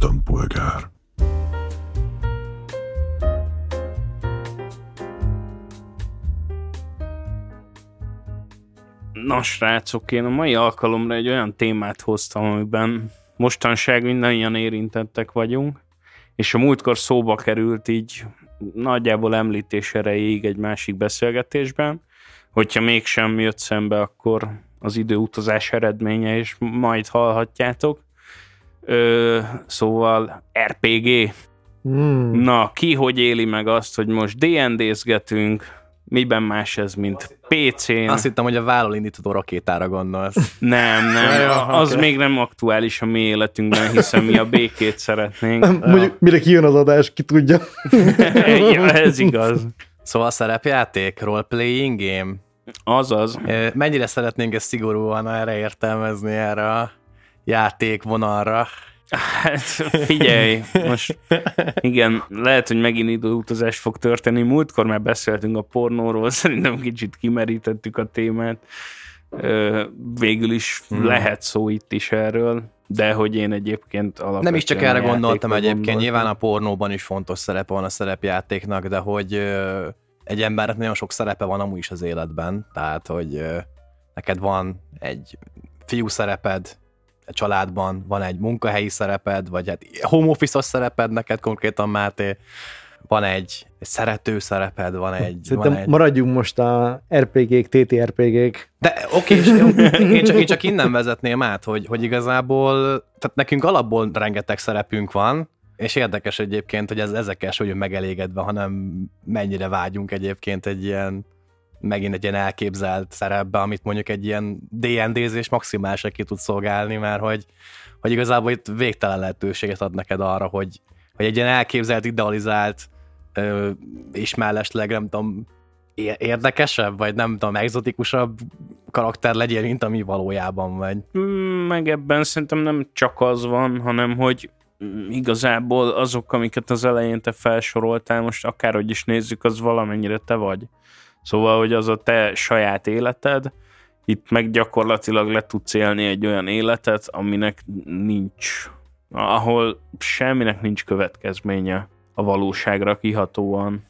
istenpolgár. Na srácok, én a mai alkalomra egy olyan témát hoztam, amiben mostanság mindannyian érintettek vagyunk, és a múltkor szóba került így nagyjából említés erejéig egy másik beszélgetésben, hogyha mégsem jött szembe, akkor az időutazás eredménye, és majd hallhatjátok. Ö, szóval RPG. Mm. Na, ki hogy éli meg azt, hogy most D&D-zgetünk, miben más ez, mint PC-n? Azt hittem, hogy a vállal indítható rakétára gondolsz. Nem, nem, Ja, az oké. még nem aktuális a mi életünkben, hiszen mi a békét szeretnénk. Mondjuk, mire kijön az adás, ki tudja. ja, ez igaz. Szóval szerepjáték, role-playing game. Azaz. Mennyire szeretnénk ezt szigorúan erre értelmezni, erre a játékvonalra? Hát figyelj, most igen, lehet, hogy megint időutazás fog történni. Múltkor már beszéltünk a pornóról, szerintem kicsit kimerítettük a témát. Végül is Hmm. lehet szó itt is erről, de hogy én egyébként alapvetően Nem is csak erre gondoltam egyébként, gondoltam. nyilván a pornóban is fontos szerepe van a szerepjátéknak, de hogy egy embernek nagyon sok szerepe van amúgy is az életben, tehát hogy neked van egy fiú szereped, családban, van egy munkahelyi szereped, vagy hát home office szereped neked konkrétan, Máté, van egy, egy szerető szereped, van egy... Szerintem van egy... maradjunk most a RPG-k, TTRPG-k. De oké, és én csak, én csak innen vezetném át, hogy, hogy igazából, tehát nekünk alapból rengeteg szerepünk van, és érdekes egyébként, hogy ez ezekkel sem vagyunk megelégedve, hanem mennyire vágyunk egyébként egy ilyen, megint egy ilyen elképzelt szerepbe, amit mondjuk egy ilyen D&D-zés maximálisra ki tud szolgálni, mert hogy, hogy igazából itt végtelen lehetőséget ad neked arra, hogy, hogy egy ilyen elképzelt, idealizált, ö, és mellesleg nem tudom, érdekesebb, vagy nem tudom, exotikusabb karakter legyél, mint ami valójában vagy. Mm, meg ebben szerintem nem csak az van, hanem hogy mm, igazából azok, amiket az elején te felsoroltál, most akárhogy is nézzük, az valamennyire te vagy. Szóval, hogy az a te saját életed, itt meg gyakorlatilag le tudsz élni egy olyan életet, aminek nincs, ahol semminek nincs következménye a valóságra kihatóan.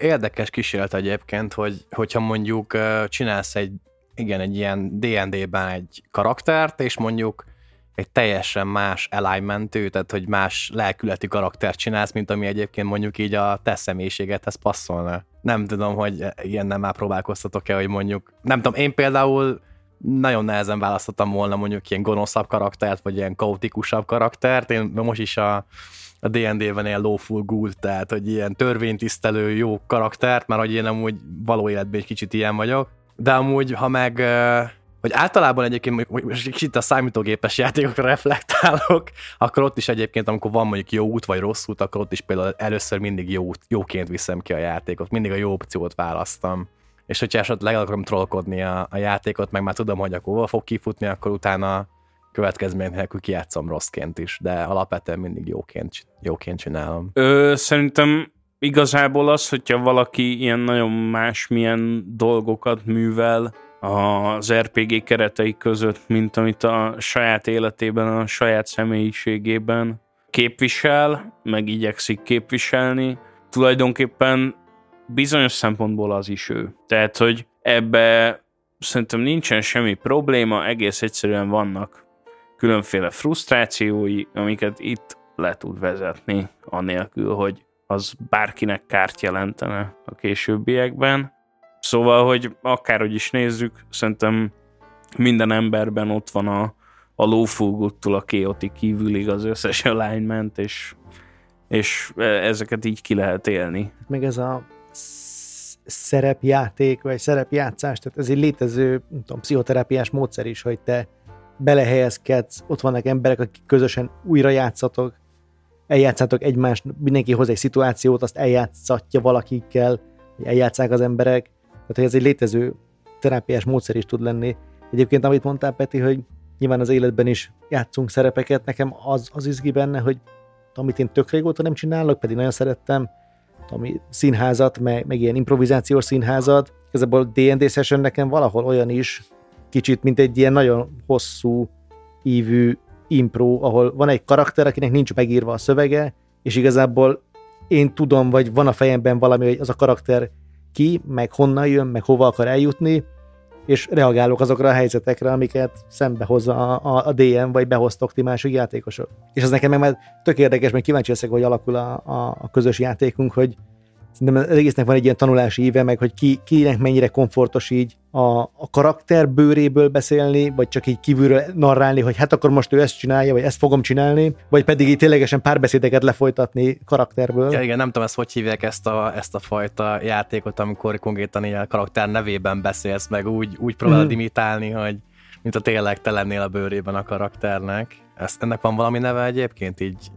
Érdekes kísérlet egyébként, hogy hogyha mondjuk csinálsz egy, igen, egy ilyen D&D-ben egy karaktert, és mondjuk egy teljesen más alignmentű, tehát hogy más lelkületi karaktert csinálsz, mint ami egyébként mondjuk így a te személyiségedhez passzolna. Nem tudom, hogy ilyennel már próbálkoztatok-e, hogy mondjuk, nem tudom, én például nagyon nehezen választottam volna mondjuk ilyen gonoszabb karaktert, vagy ilyen kaotikusabb karaktert. Én most is a, a D&D-ben ilyen lawful ghoul, tehát hogy ilyen törvénytisztelő jó karaktert, mert hogy én amúgy való életben egy kicsit ilyen vagyok. De amúgy, ha meg, vagy általában egyébként most kicsit a számítógépes játékokra reflektálok, akkor ott is egyébként, amikor van mondjuk jó út vagy rossz út, akkor ott is például először mindig jó, jóként viszem ki a játékot, mindig a jó opciót választam. És hogyha esetleg el akarom trollkodni a, a játékot, meg már tudom, hogy akkor hova fog kifutni, akkor utána következmény nélkül kijátszom rosszként is, de alapvetően mindig jóként, jóként csinálom. Ö, szerintem igazából az, hogyha valaki ilyen nagyon másmilyen dolgokat művel az RPG keretei között, mint amit a saját életében, a saját személyiségében képvisel, meg igyekszik képviselni, tulajdonképpen bizonyos szempontból az is ő. Tehát, hogy ebbe szerintem nincsen semmi probléma, egész egyszerűen vannak különféle frusztrációi, amiket itt le tud vezetni, anélkül, hogy az bárkinek kárt jelentene a későbbiekben. Szóval, hogy akárhogy is nézzük, szerintem minden emberben ott van a, a lófúguttól a chaotic kívülig az összes alignment, és, és ezeket így ki lehet élni. Meg ez a sz- szerepjáték, vagy szerepjátszás, tehát ez egy létező, nem tudom, pszichoterápiás módszer is, hogy te belehelyezkedsz, ott vannak emberek, akik közösen újra játszatok, eljátszátok egymást, mindenki hoz egy szituációt, azt eljátszatja valakikkel, eljátszák az emberek, tehát hogy ez egy létező terápiás módszer is tud lenni. Egyébként, amit mondtál, Peti, hogy nyilván az életben is játszunk szerepeket, nekem az, az izgi benne, hogy amit én tök régóta nem csinálok, pedig nagyon szerettem, ami színházat, meg, meg ilyen improvizációs színházat. Igazából D&D session nekem valahol olyan is, kicsit, mint egy ilyen nagyon hosszú ívű impro, ahol van egy karakter, akinek nincs megírva a szövege, és igazából én tudom, vagy van a fejemben valami, hogy az a karakter ki, meg honnan jön, meg hova akar eljutni, és reagálok azokra a helyzetekre, amiket szembe hozza a, a, a DM, vagy behoztok ti másik játékosok. És ez nekem meg már tök érdekes, mert kíváncsi leszek, hogy alakul a, a, a közös játékunk, hogy szerintem az egésznek van egy ilyen tanulási íve, meg hogy ki, kinek mennyire komfortos így a, a karakter bőréből beszélni, vagy csak így kívülről narrálni, hogy hát akkor most ő ezt csinálja, vagy ezt fogom csinálni, vagy pedig így ténylegesen párbeszédeket lefolytatni karakterből. Ja, igen, nem tudom, ezt hogy hívják ezt a, ezt a fajta játékot, amikor konkrétan a karakter nevében beszélsz, meg úgy, úgy próbálod mm. imitálni, hogy mint a tényleg te lennél a bőrében a karakternek. Ezt, ennek van valami neve egyébként így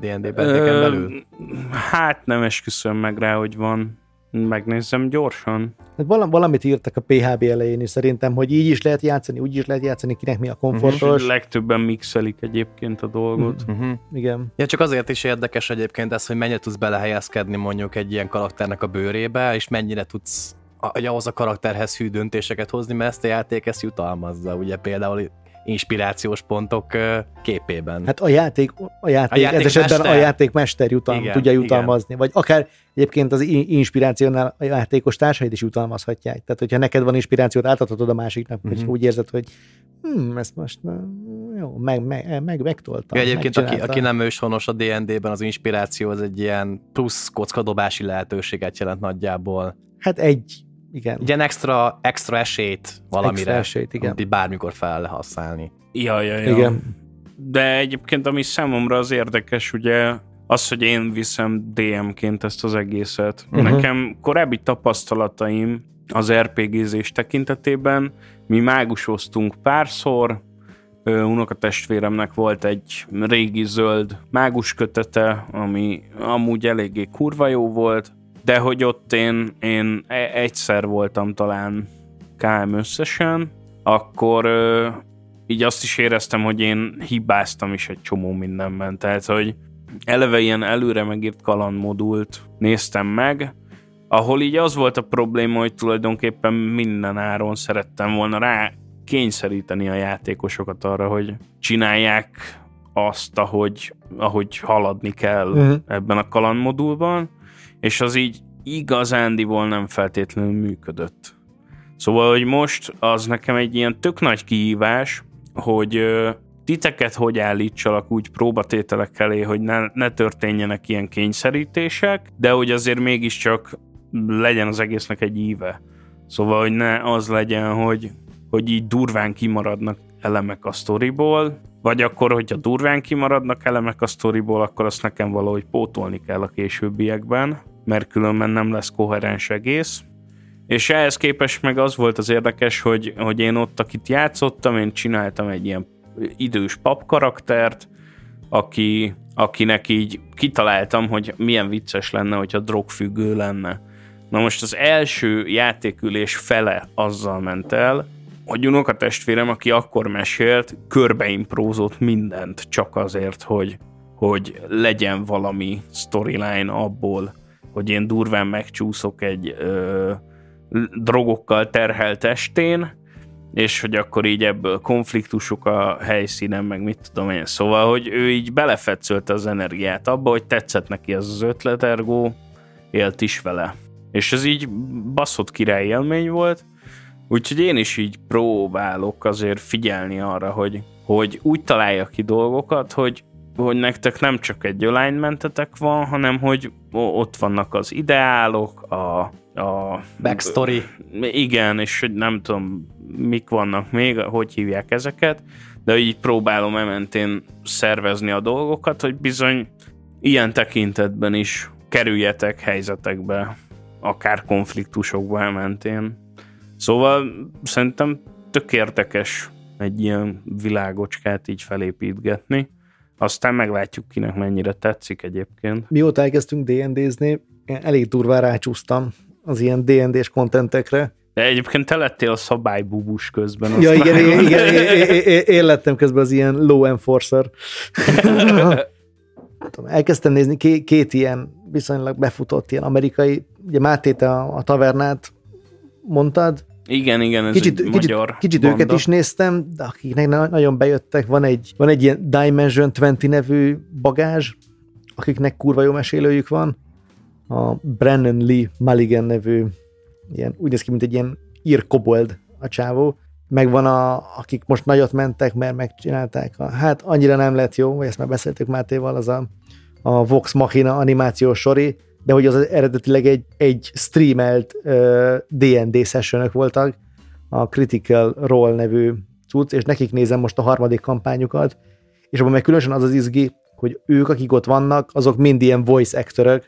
D&D-ben belül? Hát nem esküszöm meg rá, hogy van. Megnézzem gyorsan. Hát valamit írtak a PHB elején is szerintem, hogy így is lehet játszani, úgy is lehet játszani, kinek mi a komfortos. Uh-huh. Legtöbben mixelik egyébként a dolgot. Uh-huh. Igen. Ja, csak azért is érdekes egyébként ez, hogy mennyire tudsz belehelyezkedni mondjuk egy ilyen karakternek a bőrébe, és mennyire tudsz ahhoz a karakterhez hű döntéseket hozni, mert ezt a játék ezt jutalmazza. Ugye például inspirációs pontok képében. Hát a játék, a játék, a játék ez esetben a játékmester jutalm, igen, tudja jutalmazni, igen. vagy akár egyébként az inspirációnál a játékos társaid is jutalmazhatják. Tehát, hogyha neked van inspirációt, átadhatod a másiknak, uh-huh. hogy mhm. úgy érzed, hogy hm, ezt most jó, meg, meg, meg megtoltam. Ja, egyébként, aki, aki nem őshonos a D&D-ben, az inspiráció az egy ilyen plusz kockadobási lehetőséget jelent nagyjából. Hát egy igen. Ilyen extra, extra esélyt valamire, extra esélyt, igen. amit bármikor fel lehet használni. Ja, ja, ja. Igen. De egyébként, ami számomra az érdekes, ugye az, hogy én viszem DM-ként ezt az egészet. Uh-huh. Nekem korábbi tapasztalataim az RPG-zés tekintetében, mi mágusoztunk párszor, unokatestvéremnek volt egy régi zöld mágus kötete, ami amúgy eléggé kurva jó volt, de hogy ott én, én e- egyszer voltam talán KM összesen, akkor ö, így azt is éreztem, hogy én hibáztam is egy csomó mindenben, tehát hogy eleve ilyen előre megírt kalandmodult néztem meg, ahol így az volt a probléma, hogy tulajdonképpen minden áron szerettem volna rá kényszeríteni a játékosokat arra, hogy csinálják azt, ahogy, ahogy haladni kell uh-huh. ebben a kalandmodulban, és az így igazándiból nem feltétlenül működött. Szóval, hogy most az nekem egy ilyen tök nagy kihívás, hogy titeket hogy állítsalak úgy próbatételek elé, hogy ne, ne történjenek ilyen kényszerítések, de hogy azért mégiscsak legyen az egésznek egy íve. Szóval, hogy ne az legyen, hogy, hogy így durván kimaradnak elemek a sztoriból, vagy akkor, hogyha durván kimaradnak elemek a sztoriból, akkor azt nekem valahogy pótolni kell a későbbiekben mert különben nem lesz koherens egész. És ehhez képest meg az volt az érdekes, hogy, hogy én ott, akit játszottam, én csináltam egy ilyen idős pap karaktert, aki, akinek így kitaláltam, hogy milyen vicces lenne, hogyha drogfüggő lenne. Na most az első játékülés fele azzal ment el, hogy unokatestvérem, aki akkor mesélt, körbeimprózott mindent csak azért, hogy, hogy legyen valami storyline abból, hogy én durván megcsúszok egy ö, drogokkal terhelt estén, és hogy akkor így ebből konfliktusok a helyszínen, meg mit tudom én. Szóval, hogy ő így belefetszölte az energiát abba, hogy tetszett neki az az ötlet, ergo élt is vele. És ez így baszott király élmény volt, úgyhogy én is így próbálok azért figyelni arra, hogy, hogy úgy találja ki dolgokat, hogy hogy nektek nem csak egy alignmentetek van, hanem hogy ott vannak az ideálok, a, a backstory. Igen, és hogy nem tudom, mik vannak még, hogy hívják ezeket, de így próbálom ementén szervezni a dolgokat, hogy bizony ilyen tekintetben is kerüljetek helyzetekbe, akár konfliktusokba mentén. Szóval szerintem tök érdekes egy ilyen világocskát így felépítgetni. Aztán meglátjuk, kinek mennyire tetszik egyébként. Mióta elkezdtünk D&D-zni, elég durván rácsúsztam az ilyen D&D-s kontentekre. De egyébként te lettél a szabálybubus közben. Ja, igen, igen, igen, én, én lettem közben az ilyen low enforcer. elkezdtem nézni két, két ilyen viszonylag befutott ilyen amerikai, ugye Máté, te a, a tavernát mondtad, Igen, igen, ez Kicsit, egy kicsit, magyar kicsit banda. őket is néztem, de akiknek na- nagyon bejöttek, van egy, van egy ilyen Dimension 20 nevű bagázs, akiknek kurva jó mesélőjük van. A Brennan Lee Mulligan nevű, ilyen, úgy néz ki, mint egy ilyen ír kobold a csávó. Megvan a, akik most nagyot mentek, mert megcsinálták. A, hát annyira nem lett jó, vagy ezt már beszéltük Mátéval, az a, a Vox Machina animációs sori, de hogy az eredetileg egy, egy streamelt uh, D&D sessionök voltak, a Critical Role nevű cucc, és nekik nézem most a harmadik kampányukat, és abban meg különösen az az izgi, hogy ők, akik ott vannak, azok mind ilyen voice actorök,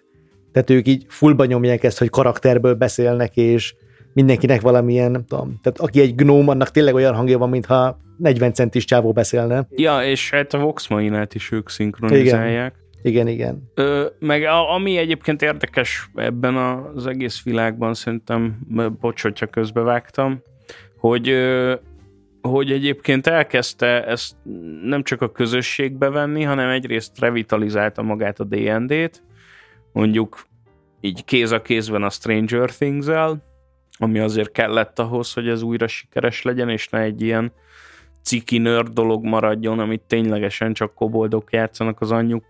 tehát ők így fullba nyomják ezt, hogy karakterből beszélnek, és mindenkinek valamilyen, nem tudom, tehát aki egy gnóm, annak tényleg olyan hangja van, mintha 40 centis csávó beszélne. Ja, és hát a Vox Mahinát is ők szinkronizálják. Igen, igen. Ö, meg a, ami egyébként érdekes ebben az egész világban, szerintem, bocs, hogyha közbevágtam, hogy, hogy egyébként elkezdte ezt nem csak a közösségbe venni, hanem egyrészt revitalizálta magát a D&D-t, mondjuk így kéz a kézben a Stranger Things-el, ami azért kellett ahhoz, hogy ez újra sikeres legyen, és ne egy ilyen ciki nerd dolog maradjon, amit ténylegesen csak koboldok játszanak az anyjuk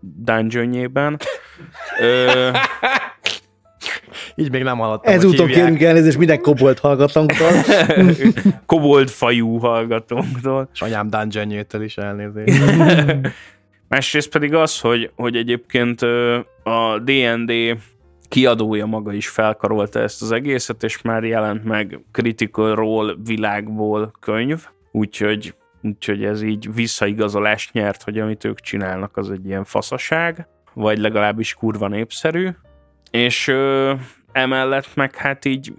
dungeonjében. Ö, Így még nem hallottam, Ezúton kérünk elnézést minden kobolt hallgatónktól. kobold fajú hallgatónktól. És anyám dungeonjétől is elnézést. Másrészt pedig az, hogy, hogy egyébként a D&D kiadója maga is felkarolta ezt az egészet, és már jelent meg Critical Role világból könyv, úgyhogy, úgyhogy ez így visszaigazolást nyert, hogy amit ők csinálnak, az egy ilyen faszaság, vagy legalábbis kurva népszerű, és ö, emellett meg hát így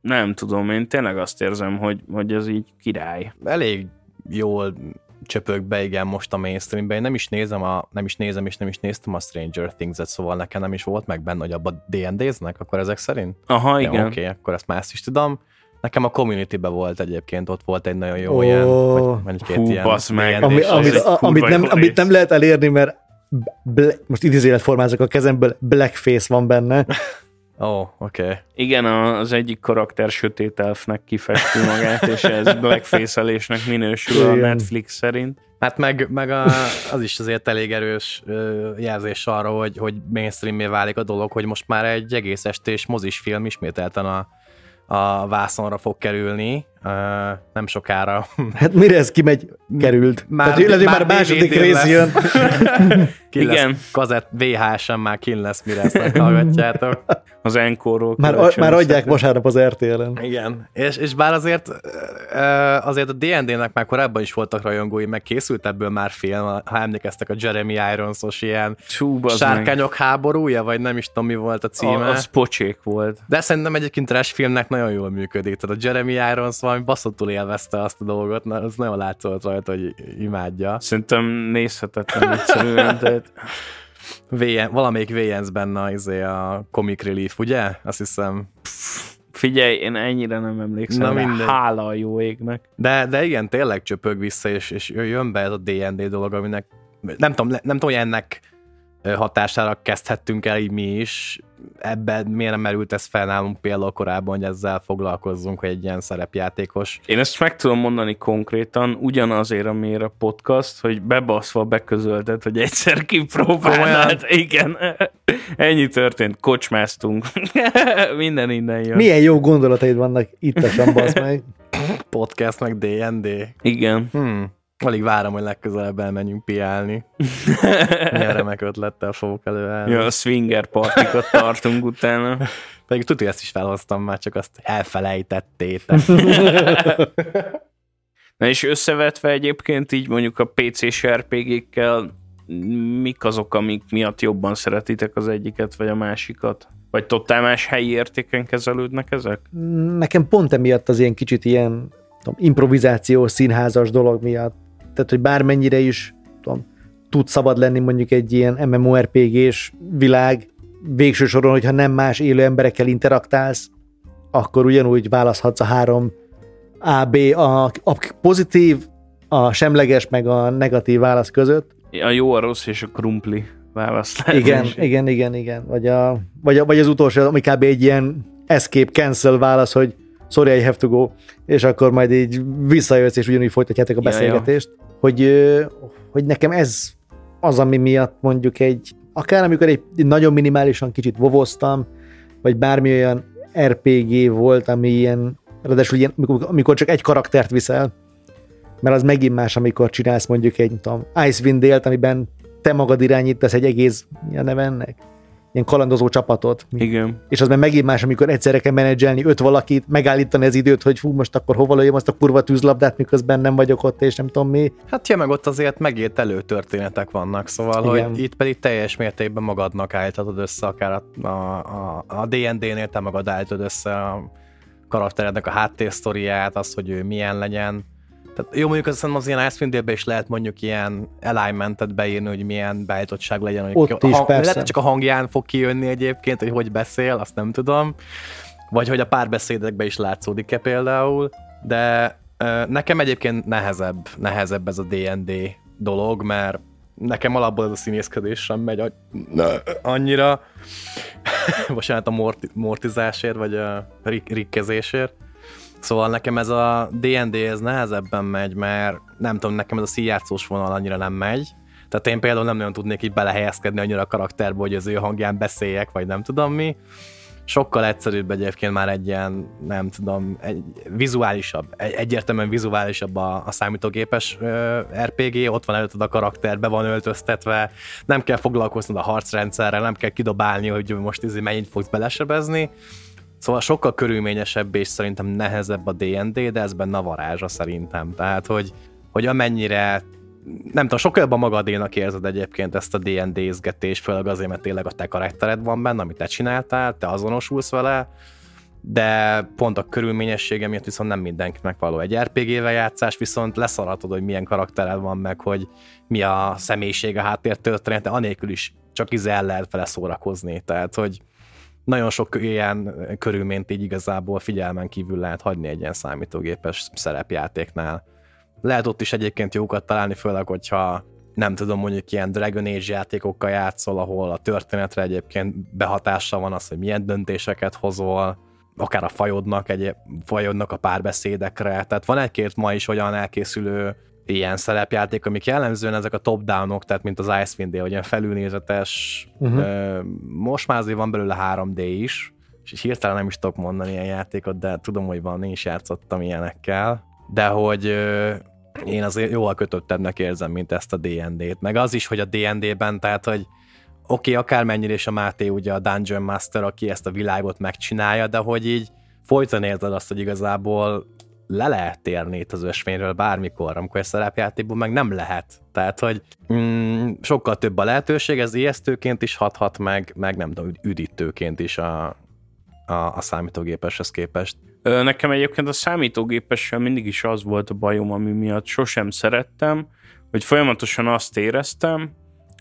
nem tudom, én tényleg azt érzem, hogy, hogy ez így király. Elég jól csöpög be, igen, most a mainstreamben. Én nem is nézem, a, nem is nézem, és nem is néztem a Stranger Things-et, szóval nekem nem is volt meg benne, hogy abba D&D-znek, akkor ezek szerint? Aha, igen. Oké, okay, akkor ezt már ezt is tudom. Nekem a community volt egyébként, ott volt egy nagyon jó Ó. ilyen, vagy, vagy két Hú, ilyen bassz meg. Ami, amit, egy a, amit, nem, amit nem lehet elérni, mert ble, most idézőjelet formázok a kezemből, blackface van benne. Ó, oh, oké. Okay. Igen, az egyik karakter sötét elfnek kifesti magát, és ez blackface-elésnek minősül a. Netflix szerint. Hát meg, meg a, az is azért elég erős jelzés arra, hogy, hogy mainstreamé válik a dolog, hogy most már egy egész estés mozis film ismételten a, a vászonra fog kerülni, ö, nem sokára. Hát mire ez kimegy, került. Már- Tehát hogy már, már második rész jön. Kin Igen. Lesz, kazett VHS-en már kin lesz, mire ezt meghallgatjátok. Az Encore-ról Már, már adják vasárnap az RTL-en. Igen, és, és bár azért azért a D&D-nek már korábban is voltak rajongói, meg készült ebből már film, ha emlékeztek a Jeremy Irons-os ilyen Csú, bazd meg. sárkányok háborúja, vagy nem is tudom mi volt a címe. A, az pocsék volt. De szerintem egyébként trash filmnek nagyon jól működik. Tehát a Jeremy Irons valami baszottul élvezte azt a dolgot, na, az nagyon látszott rajta, hogy imádja. Szerintem nézhetetlen egyszerűen, tehát VN, valamelyik VNS benne izé a Comic Relief, ugye? Azt hiszem. figyelj, én ennyire nem emlékszem, Na mindegy. hála a jó égnek. De, de igen, tényleg csöpög vissza, és, és jön be ez a D&D dolog, aminek nem tudom, nem tudom, hogy ennek hatására kezdhettünk el így mi is. Ebben miért nem merült ez fel nálunk például korábban, hogy ezzel foglalkozzunk, hogy egy ilyen szerepjátékos. Én ezt meg tudom mondani konkrétan, ugyanazért, amiért a podcast, hogy bebaszva beközölted, hogy egyszer kipróbálnád. Igen. Ennyi történt. Kocsmáztunk. Minden innen jön. Milyen jó gondolataid vannak itt a meg. Podcast meg D&D. Igen. Hmm. Alig várom, hogy legközelebb elmenjünk piálni. Milyen remek ötlettel fogok előállni. Ja, a swinger partikat tartunk utána. Pedig tudja, ezt is felhoztam, már csak azt elfelejtettétek. Na és összevetve egyébként így mondjuk a PC-s RPG-kkel mik azok, amik miatt jobban szeretitek az egyiket vagy a másikat? Vagy totál más helyi értéken kezelődnek ezek? Nekem pont emiatt az ilyen kicsit ilyen tudom, improvizációs, színházas dolog miatt. Tehát, hogy bármennyire is tudom, tud szabad lenni mondjuk egy ilyen MMORPG-s világ, végső soron, hogyha nem más élő emberekkel interaktálsz, akkor ugyanúgy választhatsz a három A, B, a, a pozitív, a semleges, meg a negatív válasz között. A jó, a rossz és a krumpli választás. Igen, igen, igen, igen. Vagy, a, vagy, a, vagy az utolsó, ami kb. egy ilyen escape cancel válasz, hogy sorry, I have to go, és akkor majd így visszajössz, és ugyanúgy folytatjátok a Ja, beszélgetést, hogy, hogy nekem ez az, ami miatt mondjuk egy, akár amikor egy nagyon minimálisan kicsit vovoztam, vagy bármi olyan RPG volt, ami ilyen, ráadásul ilyen, amikor, amikor csak egy karaktert viszel, mert az megint más, amikor csinálsz mondjuk egy, nem tudom, Icewind Dale-t, amiben te magad irányítasz egy egész, mi a neve ennek? Ilyen kalandozó csapatot. Igen. És az már megint más, amikor egyszerre kell menedzselni öt valakit, megállítani az időt, hogy fú, most akkor hova lőjem azt a kurva tűzlabdát, miközben nem vagyok ott, és nem tudom mi. Hát ja, meg ott azért megélt előtörténetek vannak, szóval, Igen. hogy itt pedig teljes mértékben magadnak állíthatod össze, akár a, a, a, a D&D-nél te magad állítod össze a karakterednek a háttérsztoriát, azt, hogy ő milyen legyen. Tehát jó, mondjuk azt hiszem, az ilyen Dale-be is lehet mondjuk ilyen alignmentet beírni, hogy milyen beállítottság legyen. Hogy Ott is, hang- persze. Lehet, csak a hangján fog kijönni egyébként, hogy hogy beszél, azt nem tudom. Vagy hogy a párbeszédekben is látszódik-e például. De nekem egyébként nehezebb, nehezebb ez a D&D dolog, mert nekem alapból ez a színészkedés sem megy a- annyira. Bocsánat a morti, mortizásért, vagy a rik, rikkezésért. Szóval nekem ez a D&D ez nehezebben megy, mert nem tudom, nekem ez a színjátszós vonal annyira nem megy. Tehát én például nem nagyon tudnék így belehelyezkedni annyira a karakterbe, hogy az ő hangján beszéljek, vagy nem tudom mi. Sokkal egyszerűbb egyébként már egy ilyen, nem tudom, egy vizuálisabb, egy, egyértelműen vizuálisabb a, a számítógépes ö, RPG, ott van előtted a karakter, be van öltöztetve, nem kell foglalkoznod a harcrendszerrel, nem kell kidobálni, hogy most izé mennyit fogsz belesebezni. Szóval sokkal körülményesebb és szerintem nehezebb a D&D, de ez benne a varázsa szerintem. Tehát, hogy, hogy amennyire nem tudom, sokkal jobban magadénak érzed egyébként ezt a D&D-zgetést, főleg azért, mert tényleg a te karaktered van benne, amit te csináltál, te azonosulsz vele, de pont a körülményessége miatt viszont nem mindenkinek való egy RPG-vel játszás, viszont leszaratod, hogy milyen karaktered van meg, hogy mi a személyiség a háttértörténete, anélkül is csak izé el lehet vele szórakozni. Tehát, hogy nagyon sok ilyen körülményt így igazából figyelmen kívül lehet hagyni egy ilyen számítógépes szerepjátéknál. Lehet ott is egyébként jókat találni, főleg, hogyha nem tudom, mondjuk ilyen Dragon Age játékokkal játszol, ahol a történetre egyébként behatással van az, hogy milyen döntéseket hozol, akár a fajodnak, egy, fajodnak a párbeszédekre. Tehát van egy-két ma is olyan elkészülő ilyen szerepjáték, amik jellemzően ezek a top-downok, tehát mint az Icewind Dale, ilyen felülnézetes, uh-huh. most már azért van belőle 3D is, és hirtelen nem is tudok mondani ilyen játékot, de tudom, hogy van, én is játszottam ilyenekkel, de hogy én azért jóval kötöttebbnek érzem, mint ezt a D&D-t, meg az is, hogy a D&D-ben, tehát, hogy oké, okay, akármennyire is a Máté ugye a Dungeon Master, aki ezt a világot megcsinálja, de hogy így folyton érzed azt, hogy igazából le lehet térni itt az ösvényről bármikor, amikor egy szerepjátékban meg nem lehet. Tehát, hogy mm, sokkal több a lehetőség, ez ijesztőként is hathat meg, meg nem tudom, üdítőként is a, a, a számítógépeshez képest. Nekem egyébként a számítógépessel mindig is az volt a bajom, ami miatt sosem szerettem, hogy folyamatosan azt éreztem,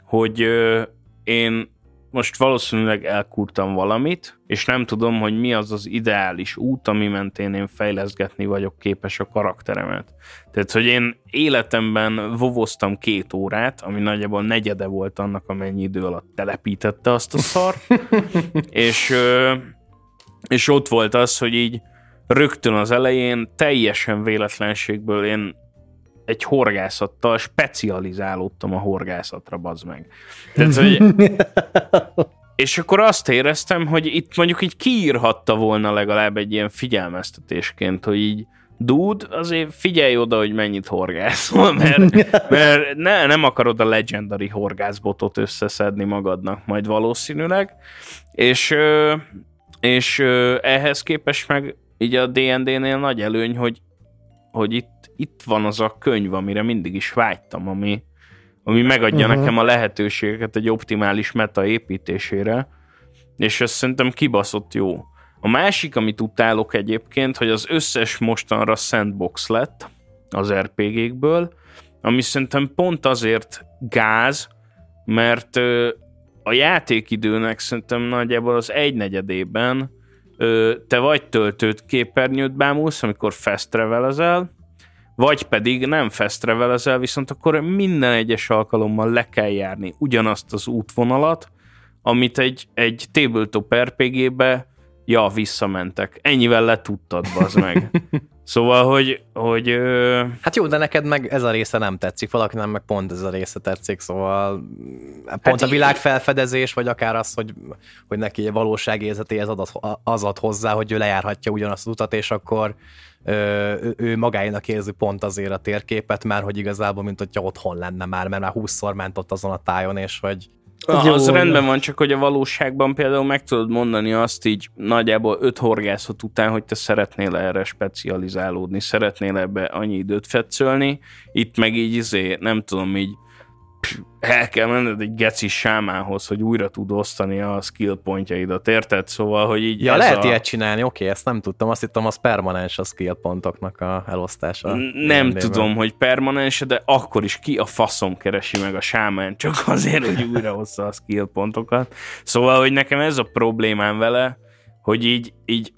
hogy én most valószínűleg elkurtam valamit, és nem tudom, hogy mi az az ideális út, ami mentén én fejleszgetni vagyok képes a karakteremet. Tehát, hogy én életemben vovoztam két órát, ami nagyjából negyede volt annak, amennyi idő alatt telepítette azt a szar, és, és ott volt az, hogy így rögtön az elején teljesen véletlenségből én egy horgászattal specializálódtam a horgászatra, bazd meg. Tehát, hogy, és akkor azt éreztem, hogy itt mondjuk így kiírhatta volna legalább egy ilyen figyelmeztetésként, hogy így dude, azért figyelj oda, hogy mennyit horgászol, mert, mert ne, nem akarod a legendary horgászbotot összeszedni magadnak majd valószínűleg, és, és ehhez képest meg így a D&D-nél nagy előny, hogy, hogy itt, itt van az a könyv, amire mindig is vágytam, ami, ami megadja uh-huh. nekem a lehetőségeket egy optimális meta építésére, és ez szerintem kibaszott jó. A másik, amit utálok egyébként, hogy az összes mostanra sandbox lett az RPG-kből, ami szerintem pont azért gáz, mert a játékidőnek szerintem nagyjából az egynegyedében te vagy töltőt képernyőt bámulsz, amikor fast travelezel, vagy pedig nem fast travelezel, viszont akkor minden egyes alkalommal le kell járni ugyanazt az útvonalat, amit egy, egy tabletop RPG-be ja, visszamentek. Ennyivel letudtad, bazd meg. Szóval, hogy... hogy ö... Hát jó, de neked meg ez a része nem tetszik, valakinek meg pont ez a része tetszik, szóval pont hát a világ felfedezés, vagy akár az, hogy, hogy neki egy valóságérzetéhez az ad hozzá, hogy ő lejárhatja ugyanazt az utat, és akkor ő, ő magáénak érzi pont azért a térképet, mert hogy igazából, mint hogyha otthon lenne már, mert már 20-szor ment ott azon a tájon, és hogy az, az rendben van, csak hogy a valóságban például meg tudod mondani azt így nagyjából öt horgászat után, hogy te szeretnél erre specializálódni, szeretnél ebbe annyi időt fetszölni, itt meg így izé, nem tudom, így el kell menned egy geci sámához, hogy újra tud osztani a skill pontjaidat, érted? Szóval, hogy így Ja, lehet a... ilyet csinálni, oké, ezt nem tudtam, azt hittem, az permanens a skill pontoknak a elosztása. Nem tudom, hogy permanens, de akkor is ki a faszom keresi meg a sámán, csak azért, hogy újra hozza a skill pontokat. Szóval, hogy nekem ez a problémám vele, hogy így, így,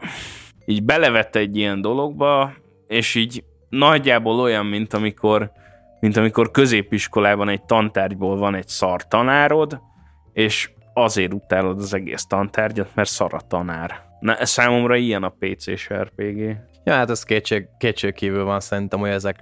így belevette egy ilyen dologba, és így nagyjából olyan, mint amikor mint amikor középiskolában egy tantárgyból van egy szar tanárod, és azért utálod az egész tantárgyat, mert szar a tanár. Na, számomra ilyen a PC-s RPG. Ja, hát ez kétség, kétség kívül van szerintem, hogy ezek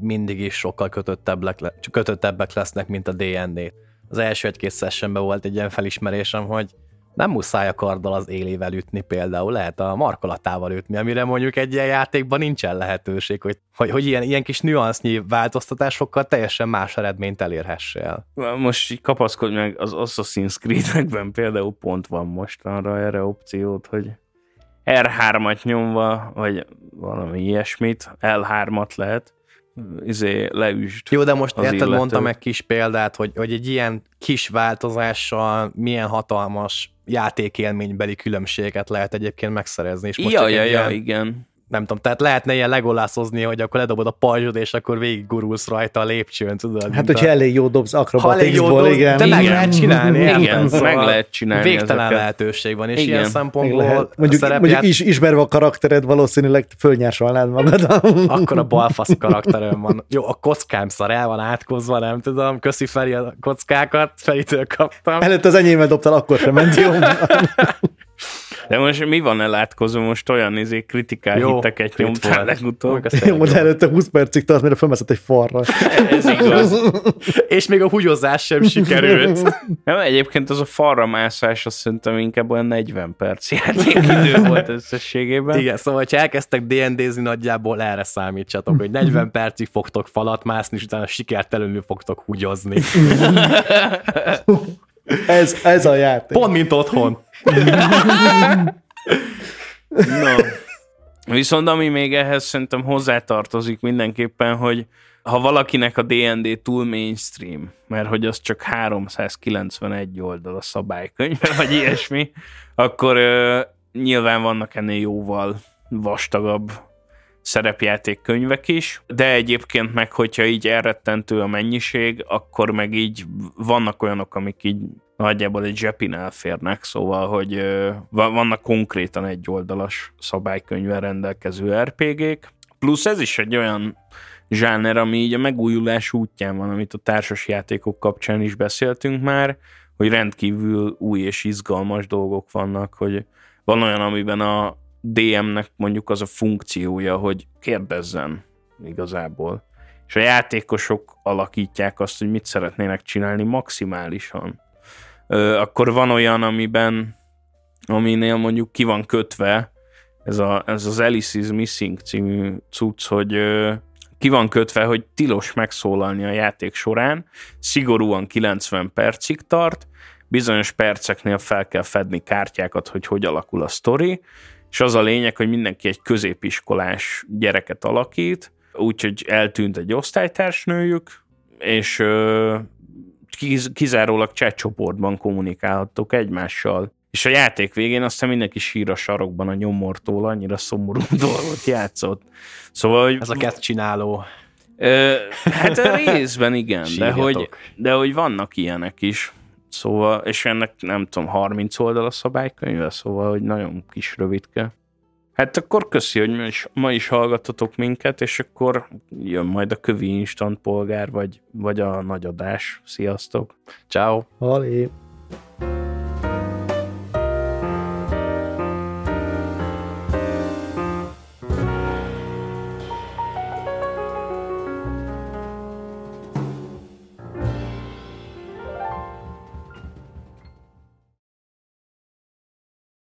mindig is sokkal kötöttebbek, kötöttebbek lesznek, mint a D&D. Az első egy-két sessionben volt egy ilyen felismerésem, hogy nem muszáj a karddal az élével ütni például, lehet a markolatával ütni, amire mondjuk egy ilyen játékban nincsen lehetőség, hogy, hogy, hogy ilyen, ilyen kis nüansznyi változtatásokkal teljesen más eredményt elérhessél. Most így kapaszkodj meg, az Assassin's Creed-ekben például pont van mostanra erre opciót, hogy R3-at nyomva, vagy valami ilyesmit, L3-at lehet, izé leüsd. Jó, de most érted, illető. mondtam meg kis példát, hogy, hogy egy ilyen kis változással milyen hatalmas játékélménybeli különbséget lehet egyébként megszerezni. És most ja, ja, ja, igen nem tudom, tehát lehetne ilyen legolászozni, hogy akkor ledobod a pajzsod, és akkor végig gurulsz rajta a lépcsőn, tudod? Hát, hogyha a... elég jó dobsz akrobaticsból, igen. De meg igen. lehet csinálni. Igen, igen szóval meg lehet csinálni Végtelen ezeket. lehetőség van, és igen. ilyen szempontból lehet. Mondjuk, szerepját... mondjuk is, ismerve a karaktered, valószínűleg fölnyársolnád magad. akkor a balfasz karakterem van. Jó, a kockám szar el van átkozva, nem tudom, köszi Feri a kockákat, Feritől kaptam. Előtt az enyémet dobtál, akkor sem ment jó. De most mi van elátkozó? Most olyan izé kritikál Jó, hiteket nyomtál legutóbb. Jó, de előtte 20 percig tart, mire felmeszett egy farra. Ez igaz. És még a húgyozás sem sikerült. Nem, egyébként az a farra mászás, azt szerintem inkább olyan 40 perc játékidő volt összességében. Igen, szóval ha elkezdtek D&D-zni, nagyjából erre számítsatok, hogy 40 percig fogtok falat mászni, és utána sikertelenül fogtok húgyozni. Ez, ez a játék. Pont, mint otthon. no. Viszont ami még ehhez szerintem hozzátartozik mindenképpen, hogy ha valakinek a D&D túl mainstream, mert hogy az csak 391 oldal a szabálykönyve, vagy ilyesmi, akkor ö, nyilván vannak ennél jóval vastagabb szerepjáték könyvek is, de egyébként meg, hogyha így elrettentő a mennyiség, akkor meg így vannak olyanok, amik így nagyjából egy zsepin elférnek, szóval, hogy vannak konkrétan egy oldalas szabálykönyvvel rendelkező RPG-k, plusz ez is egy olyan zsáner, ami így a megújulás útján van, amit a társas játékok kapcsán is beszéltünk már, hogy rendkívül új és izgalmas dolgok vannak, hogy van olyan, amiben a DM-nek mondjuk az a funkciója, hogy kérdezzen igazából. És a játékosok alakítják azt, hogy mit szeretnének csinálni maximálisan. Ö, akkor van olyan, amiben aminél mondjuk ki van kötve, ez, a, ez az Alice is Missing című cucc, hogy ö, ki van kötve, hogy tilos megszólalni a játék során, szigorúan 90 percig tart, bizonyos perceknél fel kell fedni kártyákat, hogy hogy alakul a sztori, és az a lényeg, hogy mindenki egy középiskolás gyereket alakít, úgyhogy eltűnt egy osztálytársnőjük, és ö, kizárólag chat csoportban kommunikálhattok egymással. És a játék végén aztán mindenki sír a sarokban a nyomortól, annyira szomorú dolgot játszott. Szóval, hogy... Ez a kezd csináló. Ö, hát a részben igen, de hogy, de hogy vannak ilyenek is. Szóval, és ennek nem tudom, 30 oldal a szabálykönyve, szóval, hogy nagyon kis rövidke. Hát akkor köszi, hogy ma is, ma is hallgattatok minket, és akkor jön majd a kövi instant polgár, vagy, vagy a nagy adás. Sziasztok! Ciao. Halé!